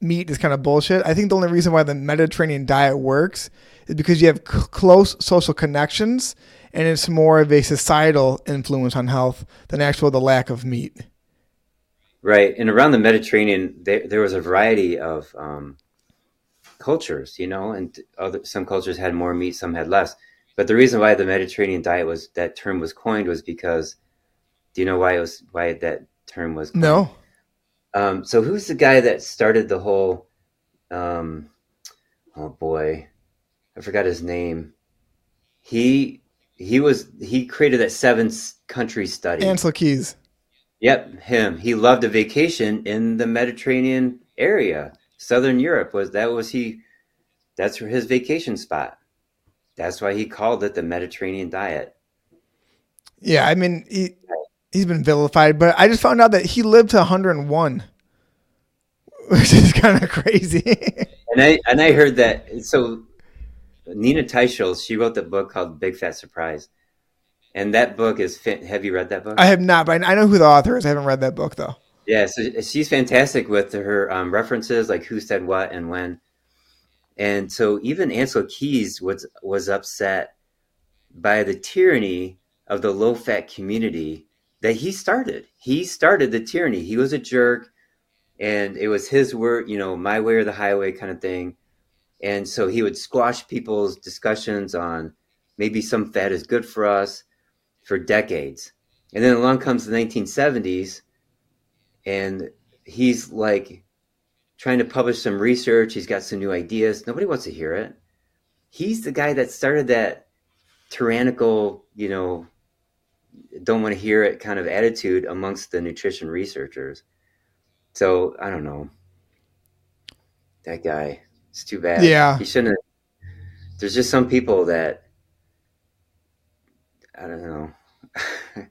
meat, is kind of bullshit. I think the only reason why the Mediterranean diet works is because you have c- close social connections, and it's more of a societal influence on health than actual the lack of meat. Right, and around the Mediterranean, there, there was a variety of um, cultures, you know, and other, some cultures had more meat, some had less. But the reason why the Mediterranean diet was that term was coined was because do you know why it was why that term was? Coined? No. Um, so who's the guy that started the whole? Um, oh boy, I forgot his name. He he was he created that seven country study. Ancel Keys. Yep, him. He loved a vacation in the Mediterranean area. Southern Europe was that was he that's his vacation spot. That's why he called it the Mediterranean diet. Yeah, I mean he he's been vilified, but I just found out that he lived to 101, which is kind of crazy. and I and I heard that so Nina Teicholz, she wrote the book called Big Fat Surprise. And that book is. Have you read that book? I have not, but I know who the author is. I haven't read that book though. Yeah, so she's fantastic with her um, references, like who said what and when. And so even Ancel Keys was was upset by the tyranny of the low fat community that he started. He started the tyranny. He was a jerk, and it was his word, you know, my way or the highway kind of thing. And so he would squash people's discussions on maybe some fat is good for us for decades. And then along comes the 1970s, and he's like trying to publish some research. He's got some new ideas. Nobody wants to hear it. He's the guy that started that tyrannical, you know, don't want to hear it kind of attitude amongst the nutrition researchers. So I don't know. That guy. It's too bad. Yeah. He shouldn't have. There's just some people that I don't know.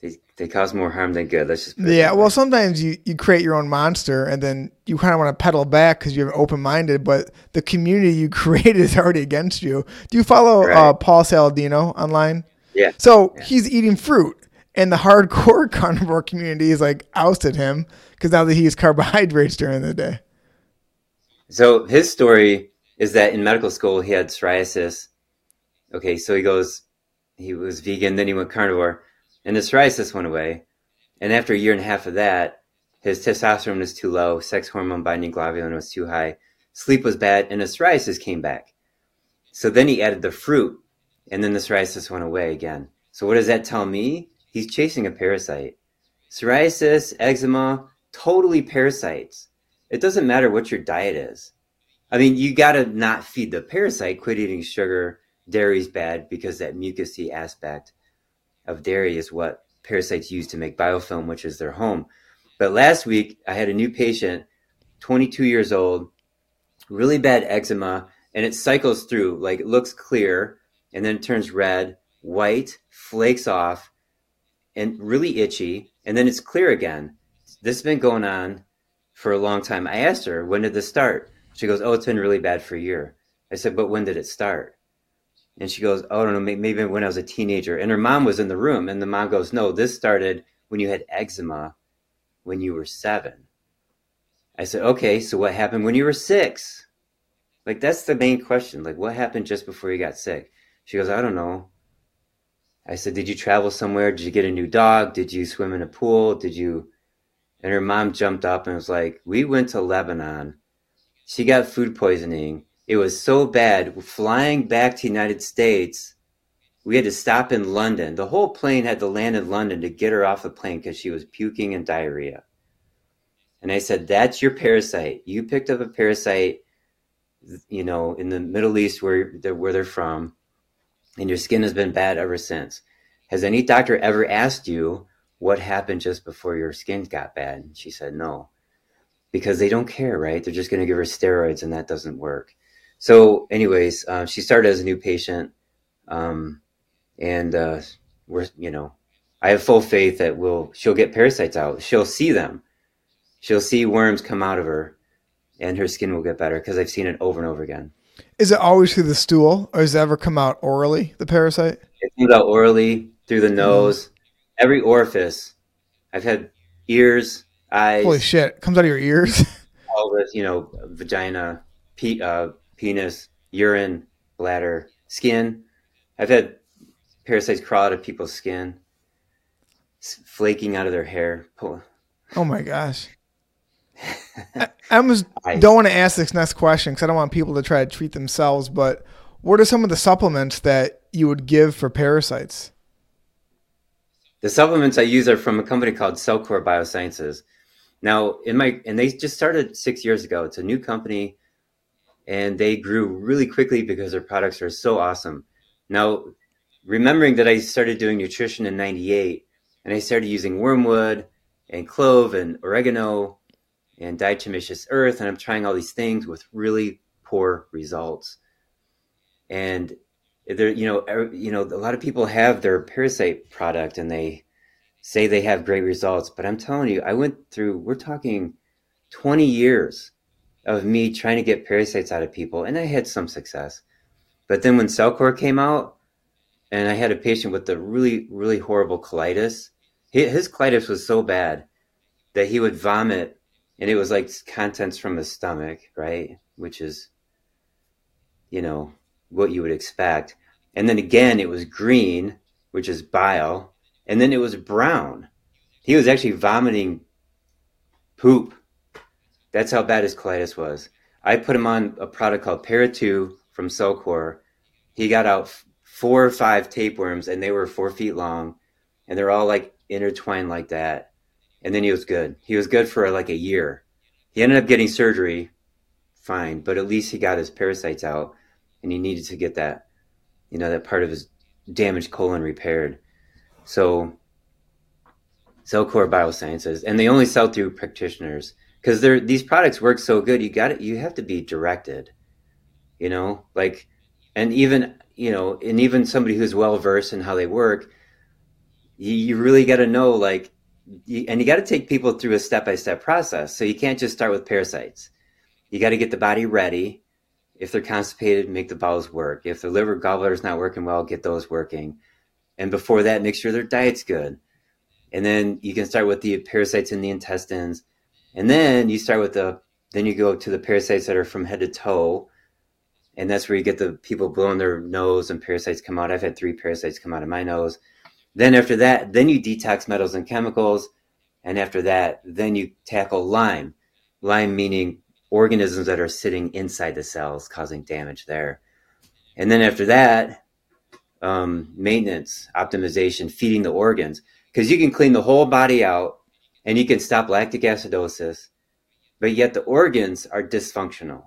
they they cause more harm than good. Let's just yeah. Well, sometimes you you create your own monster, and then you kind of want to pedal back because you're open minded, but the community you created is already against you. Do you follow right. uh, Paul Saladino online? Yeah. So yeah. he's eating fruit, and the hardcore carnivore community is like ousted him because now that he eats carbohydrates during the day. So his story is that in medical school he had psoriasis. Okay, so he goes, he was vegan, then he went carnivore, and the psoriasis went away. And after a year and a half of that, his testosterone was too low, sex hormone binding globulin was too high, sleep was bad, and the psoriasis came back. So then he added the fruit, and then the psoriasis went away again. So what does that tell me? He's chasing a parasite. Psoriasis, eczema, totally parasites. It doesn't matter what your diet is. I mean, you got to not feed the parasite, quit eating sugar. Dairy's bad because that mucousy aspect of dairy is what parasites use to make biofilm, which is their home. But last week, I had a new patient, 22 years old, really bad eczema, and it cycles through. Like it looks clear, and then it turns red, white, flakes off, and really itchy, and then it's clear again. This has been going on for a long time. I asked her, when did this start? She goes, oh, it's been really bad for a year. I said, but when did it start? And she goes, oh, I don't know, maybe when I was a teenager. And her mom was in the room. And the mom goes, no, this started when you had eczema when you were seven. I said, okay, so what happened when you were six? Like, that's the main question. Like, what happened just before you got sick? She goes, I don't know. I said, did you travel somewhere? Did you get a new dog? Did you swim in a pool? Did you and her mom jumped up and was like, We went to Lebanon. She got food poisoning. It was so bad. Flying back to United States, we had to stop in London. The whole plane had to land in London to get her off the plane because she was puking and diarrhea. And I said, That's your parasite. You picked up a parasite, you know, in the Middle East where they're, where they're from, and your skin has been bad ever since. Has any doctor ever asked you what happened just before your skin got bad? And she said, no, because they don't care, right? They're just going to give her steroids and that doesn't work. So, anyways, uh, she started as a new patient. Um, and uh, we're, you know, I have full faith that we'll, she'll get parasites out. She'll see them. She'll see worms come out of her and her skin will get better because I've seen it over and over again. Is it always through the stool or does it ever come out orally, the parasite? It comes out orally through the nose. Mm every orifice. I've had ears, eyes. Holy shit! Comes out of your ears. pelvis, you know, vagina, pe- uh, penis, urine, bladder, skin. I've had parasites crawl out of people's skin, flaking out of their hair. Pull- Oh my gosh. I, I almost I, don't want to ask this next question because I don't want people to try to treat themselves. But what are some of the supplements that you would give for parasites? The supplements I use are from a company called Cellcore Biosciences. Now, in my and they just started six years ago. It's a new company, and they grew really quickly because their products are so awesome. Now, remembering that I started doing nutrition in 98 and I started using wormwood and clove and oregano and diatomaceous earth. And I'm trying all these things with really poor results. And there, you know, er, you know, a lot of people have their parasite product and they say they have great results, but I'm telling you, I went through, we're talking 20 years of me trying to get parasites out of people and I had some success. But then when Cellcore came out and I had a patient with a really, really horrible colitis, his colitis was so bad that he would vomit and it was like contents from the stomach, right? Which is, you know, what you would expect. And then again, it was green, which is bile. And then it was brown. He was actually vomiting poop. That's how bad his colitis was. I put him on a product called Para2 from Cellcore. He got out four or five tapeworms, and they were four feet long, and they're all like intertwined like that. And then he was good. He was good for like a year. He ended up getting surgery, fine, but at least he got his parasites out and he needed to get that, you know, that part of his damaged colon repaired. So, Cellcore Biosciences, and they only sell through practitioners because they're these products work so good. You got it. You have to be directed, you know, like, and even you know, and even somebody who's well versed in how they work, you, you really got to know like, you, and you got to take people through a step by step process. So you can't just start with parasites. You got to get the body ready if they're constipated, make the bowels work. If the liver gallbladder is not working well, get those working. And before that, make sure their diet's good. And then you can start with the parasites in the intestines. And then you start with the, then you go to the parasites that are from head to toe. And that's where you get the people blowing their nose and parasites come out. I've had three parasites come out of my nose. Then after that, then you detox metals and chemicals. And after that, then you tackle Lyme. Lyme meaning organisms that are sitting inside the cells causing damage there. And then after that, um, maintenance, optimization, feeding the organs, because you can clean the whole body out and you can stop lactic acidosis, but yet the organs are dysfunctional.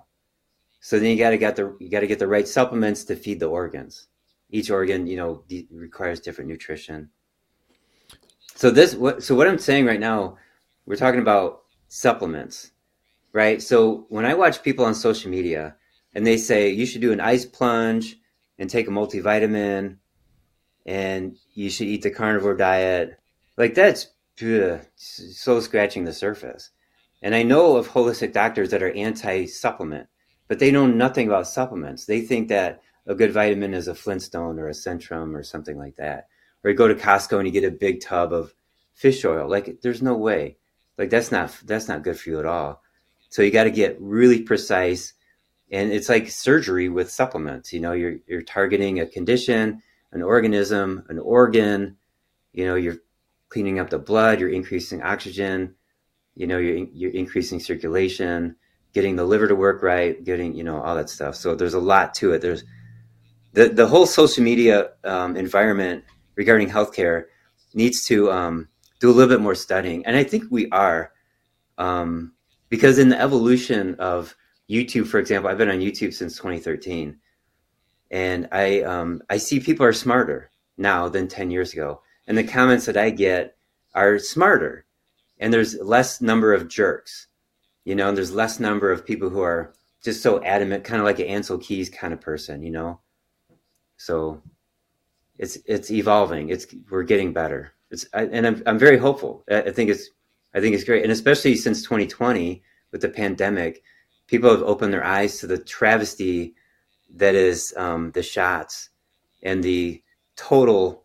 So then you got to get the you got to get the right supplements to feed the organs. Each organ, you know, de- requires different nutrition. So this, what, so what I'm saying right now, we're talking about supplements right? So when I watch people on social media and they say you should do an ice plunge and take a multivitamin and you should eat the carnivore diet, like that's ugh, so scratching the surface. And I know of holistic doctors that are anti supplement, but they know nothing about supplements. They think that a good vitamin is a Flintstone or a Centrum or something like that. Or you go to Costco and you get a big tub of fish oil. Like there's no way. Like that's not that's not good for you at all. So you got to get really precise. And it's like surgery with supplements. You know, you're, you're targeting a condition, an organism, an organ. You know, you're cleaning up the blood, you're increasing oxygen, you know, you're, you're increasing circulation, getting the liver to work right, getting, you know, all that stuff. So there's a lot to it. There's the, the whole social media um, environment regarding healthcare needs to um, do a little bit more studying. And I think we are. Um, because in the evolution of YouTube, for example, I've been on YouTube since 2013, and I um, I see people are smarter now than 10 years ago, and the comments that I get are smarter, and there's less number of jerks, you know, and there's less number of people who are just so adamant, kind of like an Ancel Keys kind of person, you know. So it's it's evolving. It's we're getting better. It's I, and I'm I'm very hopeful. I, I think it's I think it's great. And especially since 2020 with the pandemic, people have opened their eyes to the travesty that is um, the shots and the total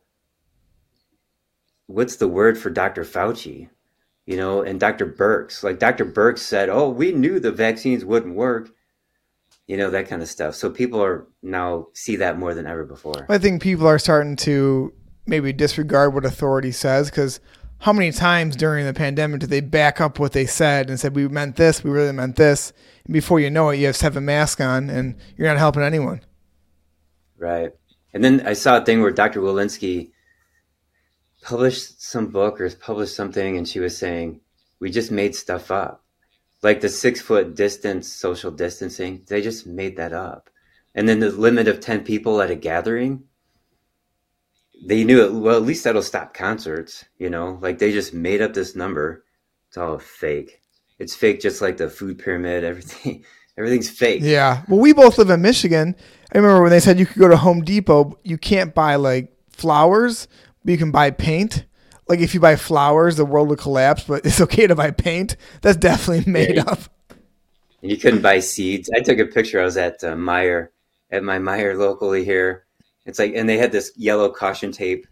what's the word for Dr. Fauci? You know, and Dr. Birx. Like Dr. Birx said, oh, we knew the vaccines wouldn't work. You know, that kind of stuff. So people are now see that more than ever before. I think people are starting to maybe disregard what authority says because how many times during the pandemic did they back up what they said and said we meant this, we really meant this, and before you know it, you have to have a mask on and you're not helping anyone. Right. And then I saw a thing where Dr. Walensky published some book or published something, and she was saying we just made stuff up, like the six foot distance, social distancing. They just made that up, and then the limit of ten people at a gathering. they knew it. Well, at least that'll stop concerts. You know, like they just made up this number. It's all fake. It's fake, just like the food pyramid. Everything, everything's fake. Yeah. Well, we both live in Michigan. I remember when they said you could go to Home Depot, you can't buy like flowers, but you can buy paint. Like if you buy flowers, the world will collapse, but it's okay to buy paint. That's definitely made Yeah. up. You couldn't buy seeds. I took a picture. I was at uh, Meijer, at my Meijer locally here. It's like, and they had this yellow caution tape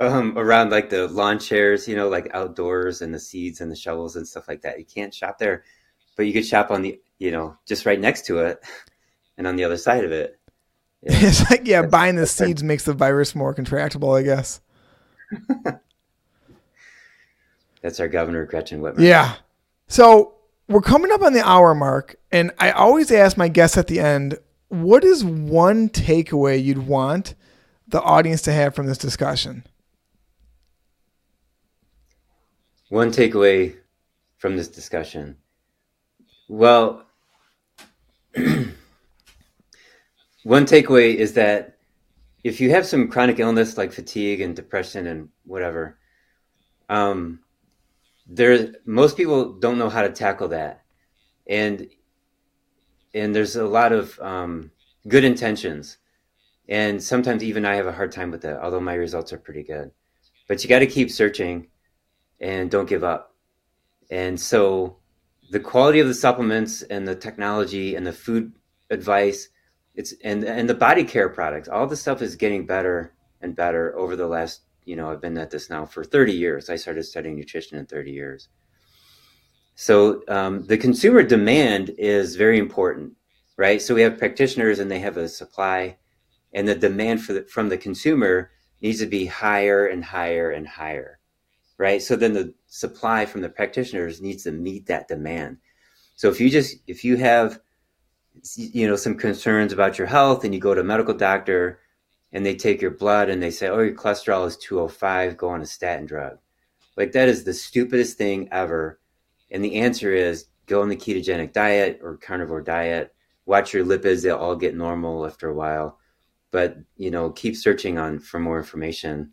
um, around like the lawn chairs, you know, like outdoors and the seeds and the shovels and stuff like that. You can't shop there, but you could shop on the, you know, just right next to it and on the other side of it. Yeah. It's like yeah, That's- buying the seeds makes the virus more contractable, I guess. That's our governor, Gretchen Whitmer. Yeah. So we're coming up on the hour mark, and I always ask my guests at the end, what is one takeaway you'd want the audience to have from this discussion? One takeaway from this discussion. Well, one takeaway is that if you have some chronic illness like fatigue and depression and whatever, um, there most people don't know how to tackle that, and and there's a lot of um, good intentions, and sometimes even I have a hard time with that. Although my results are pretty good, but you got to keep searching and don't give up. And so the quality of the supplements and the technology and the food advice it's and and the body care products all the stuff is getting better and better over the last you know i've been at this now for 30 years. I started studying nutrition in 30 years. So um, the consumer demand is very important right? So we have practitioners and they have a supply and the demand for the, from the consumer needs to be higher and higher and higher right? So then the supply from the practitioners needs to meet that demand. So if you just if you have you know some concerns about your health and you go to a medical doctor and they take your blood and they say oh your cholesterol is 205 go on a statin drug. Like that is the stupidest thing ever. And the answer is go on the ketogenic diet or carnivore diet watch your lipids they'll all get normal after a while. But you know keep searching on for more information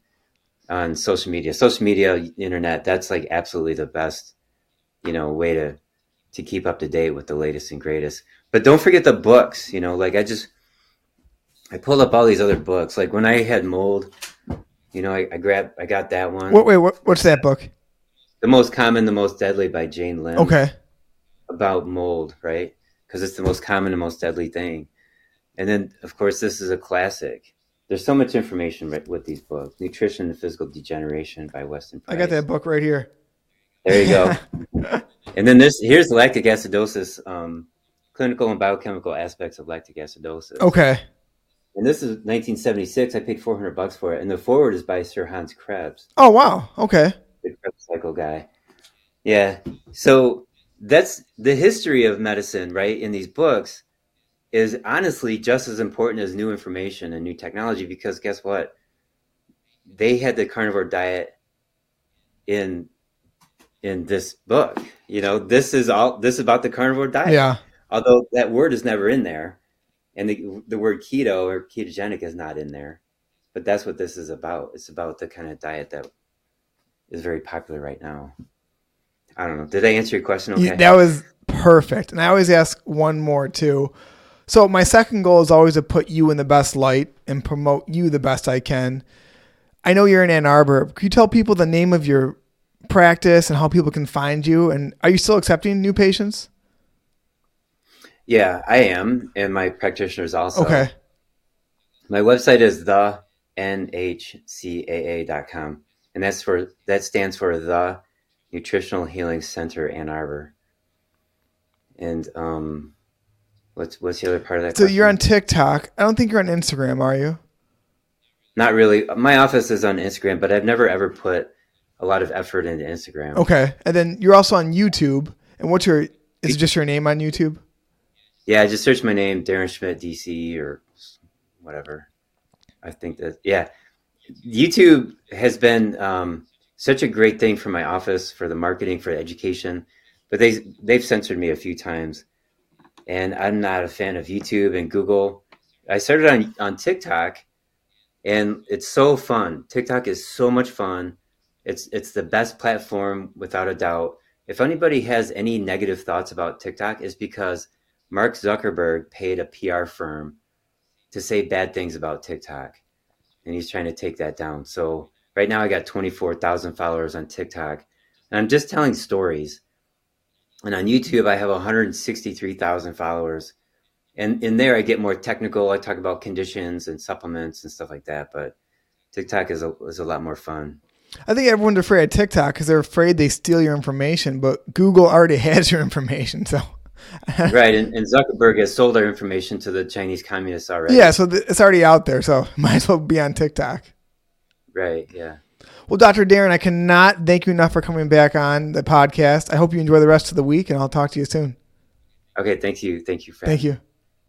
on social media. Social media internet that's like absolutely the best you know way to to keep up to date with the latest and greatest. But don't forget the books you know like i just i pulled up all these other books like when i had mold you know i, I grabbed i got that one What, wait, what, what's that book? the most common the most deadly by jane lynn Okay. about mold right because it's the most common and most deadly thing and then of course this is a classic there's so much information with, with these books nutrition and physical degeneration by weston I got that book right here. there you go And then this here's lactic acidosis, um, clinical and biochemical aspects of lactic acidosis. Okay. And this is 1976. I paid 400 bucks for it. And the forward is by Sir Hans Krebs, Oh, wow. Okay. the Krebs cycle guy. Yeah. So that's the history of medicine, right? In these books is honestly just as important as new information and new technology because guess what? They had the carnivore diet in in this book. You know, this is all this is about the carnivore diet. Yeah. Although that word is never in there, and the the word keto or ketogenic is not in there, but that's what this is about. It's about the kind of diet that is very popular right now. I don't know. Did I answer your question? Okay. that was perfect. And I always ask one more too. So my second goal is always to put you in the best light and promote you the best I can. I know you're in Ann Arbor. Can you tell people the name of your practice and how people can find you? And are you still accepting new patients? Yeah, I am, and my practitioners also. Okay. My website is the nhcaa.com, and that's for that stands for the Nutritional Healing Center Ann Arbor. And um, what's what's the other part of that? So you're on? TikTok. I don't think you're on Instagram, are you? Not really. My office is on Instagram, but I've never ever put a lot of effort into Instagram. Okay. And then you're also on YouTube. And what's your is it just your name on YouTube? Yeah, just search my name, Darren Schmidt, DC, or whatever. I think that yeah, YouTube has been um, such a great thing for my office for the marketing for education, but they they've censored me a few times, and I'm not a fan of YouTube and Google. I started on on TikTok, and it's so fun. TikTok is so much fun. It's it's the best platform without a doubt. If anybody has any negative thoughts about TikTok, is because Mark Zuckerberg paid a PR firm to say bad things about TikTok, and he's trying to take that down. So right now, I got twenty four thousand followers on TikTok, and I'm just telling stories. And on YouTube, I have one hundred sixty three thousand followers and in there I get more technical. I talk about conditions and supplements and stuff like that. But TikTok is a is a lot more fun. I think everyone's afraid of TikTok because they're afraid they steal your information, but Google already has your information. So, right, and, and, Zuckerberg has sold our information to the Chinese communists already. Yeah, so th- it's already out there. So might as well be on TikTok. Right. Yeah. Well, Dr. Darren, I cannot thank you enough for coming back on the podcast. I hope you enjoy the rest of the week, and I'll talk to you soon. Okay. Thank you. Thank you. Thank you.